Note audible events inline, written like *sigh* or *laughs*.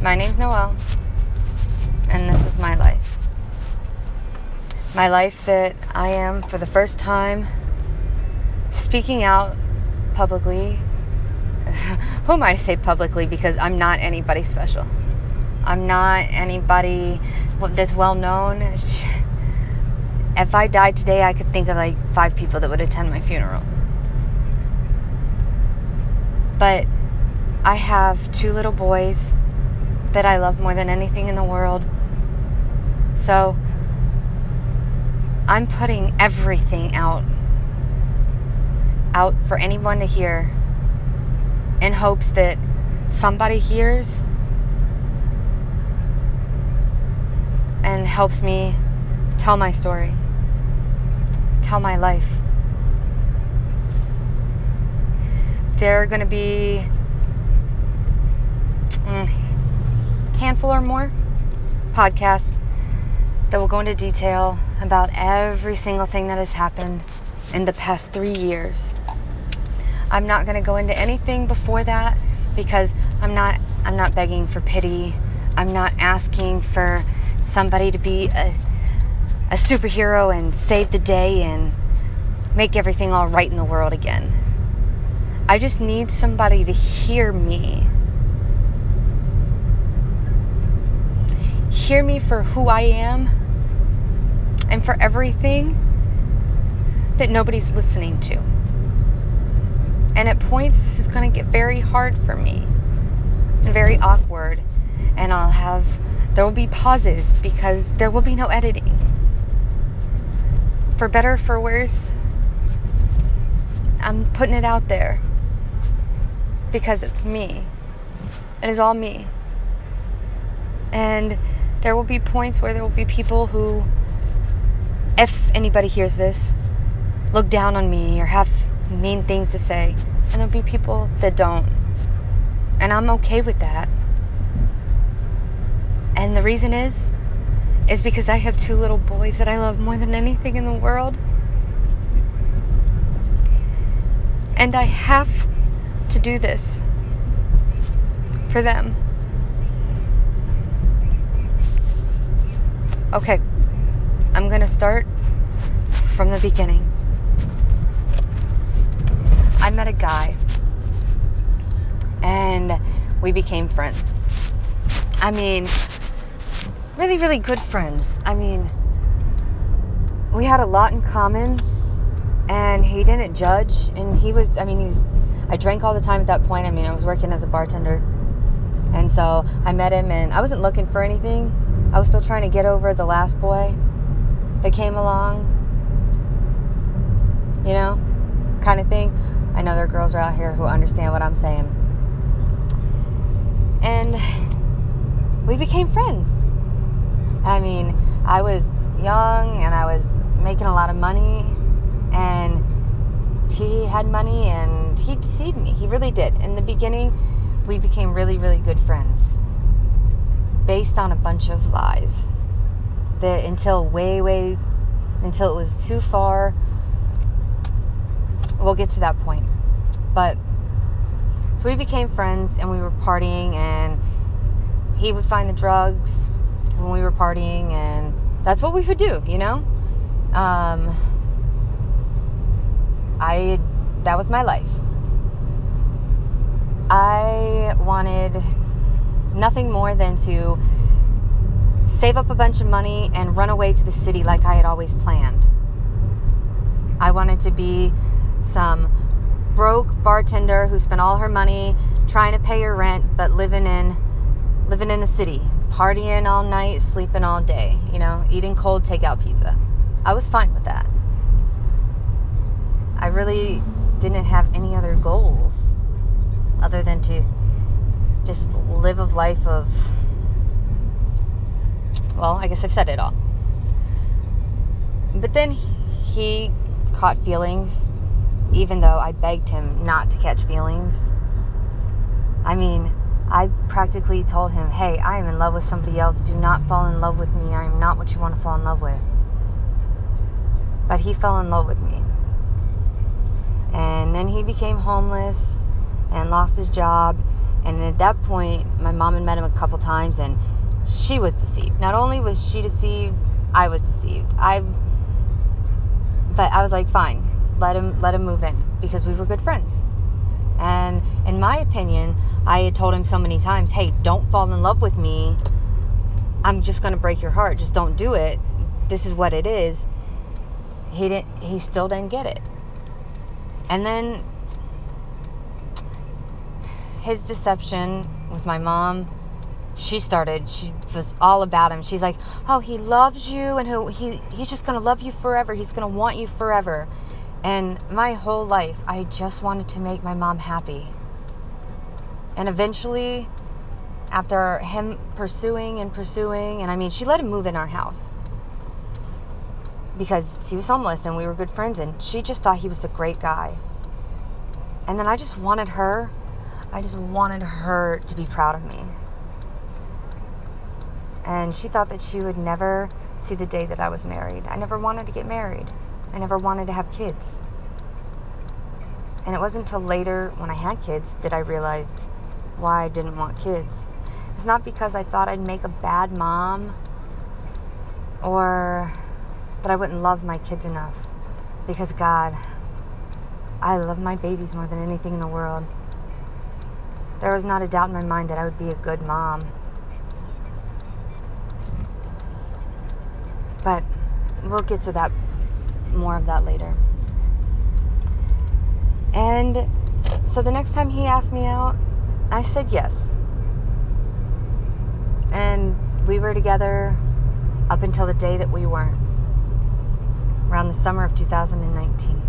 My name's Noelle, and this is my life. My life that I am, for the first time, speaking out publicly. *laughs* Who am I to say publicly? Because I'm not anybody special. I'm not anybody that's well known. *laughs* If I died today, I could think of like five people that would attend my funeral. But I have two little boys that I love more than anything in the world. So I'm putting everything out out for anyone to hear in hopes that somebody hears and helps me tell my story, tell my life. There are going to be mm, handful or more podcasts that will go into detail about every single thing that has happened in the past three years. I'm not going to go into anything before that because I'm not I'm not begging for pity. I'm not asking for somebody to be a, a superhero and save the day and make everything all right in the world again. I just need somebody to hear me. Hear me for who I am and for everything that nobody's listening to. And at points, this is going to get very hard for me and very awkward. And I'll have, there will be pauses because there will be no editing. For better for worse, I'm putting it out there because it's me. It is all me. And there will be points where there will be people who if anybody hears this, look down on me or have mean things to say. And there'll be people that don't. And I'm okay with that. And the reason is, is because I have two little boys that I love more than anything in the world. And I have to do this for them. Okay. I'm going to start from the beginning. I met a guy and we became friends. I mean, really, really good friends. I mean, we had a lot in common and he didn't judge. And he was, I mean, he was, I drank all the time at that point. I mean, I was working as a bartender. And so I met him and I wasn't looking for anything. I was still trying to get over the last boy that came along, you know, kind of thing. I know there are girls out here who understand what I'm saying. And we became friends. I mean, I was young and I was making a lot of money, and he had money and he deceived me. He really did. In the beginning, we became really, really good friends based on a bunch of lies that until way, way, until it was too far. We'll get to that point. But so we became friends and we were partying, and he would find the drugs when we were partying, and that's what we would do, you know? Um, I, that was my life. I wanted nothing more than to save up a bunch of money, and run away to the city like I had always planned. I wanted to be some broke bartender who spent all her money trying to pay her rent but living in living in the city, partying all night, sleeping all day, you know, eating cold takeout pizza. I was fine with that. I really didn't have any other goals other than to just live a life of well, I guess I've said it all. But then he caught feelings, even though I begged him not to catch feelings. I mean, I practically told him, hey, I am in love with somebody else. Do not fall in love with me. I am not what you want to fall in love with. But he fell in love with me. And then he became homeless and lost his job And at that point, my mom had met him a couple times and she was deceived. Not only was she deceived, I was deceived. I but I was like, fine, let him let him move in because we were good friends. And in my opinion, I had told him so many times, hey, don't fall in love with me. I'm just gonna break your heart. Just don't do it. This is what it is. He didn't he still didn't get it. And then his deception with my mom, she started, she was all about him. She's like, oh, he loves you and he, he he's just going to love you forever. He's going to want you forever. And my whole life, I just wanted to make my mom happy. And eventually, after him pursuing and pursuing, and I mean, she let him move in our house because he was homeless and we were good friends, and she just thought he was a great guy. And then I just wanted her, I just wanted her to be proud of me. And she thought that she would never see the day that I was married. I never wanted to get married. I never wanted to have kids. And it wasn't until later when I had kids that I realized why I didn't want kids. It's not because I thought I'd make a bad mom or that I wouldn't love my kids enough. Because, God, I love my babies more than anything in the world. There was not a doubt in my mind that I would be a good mom. But we'll get to that more of that later. And so the next time he asked me out, I said yes. And we were together up until the day that we weren't, around the summer of 2019.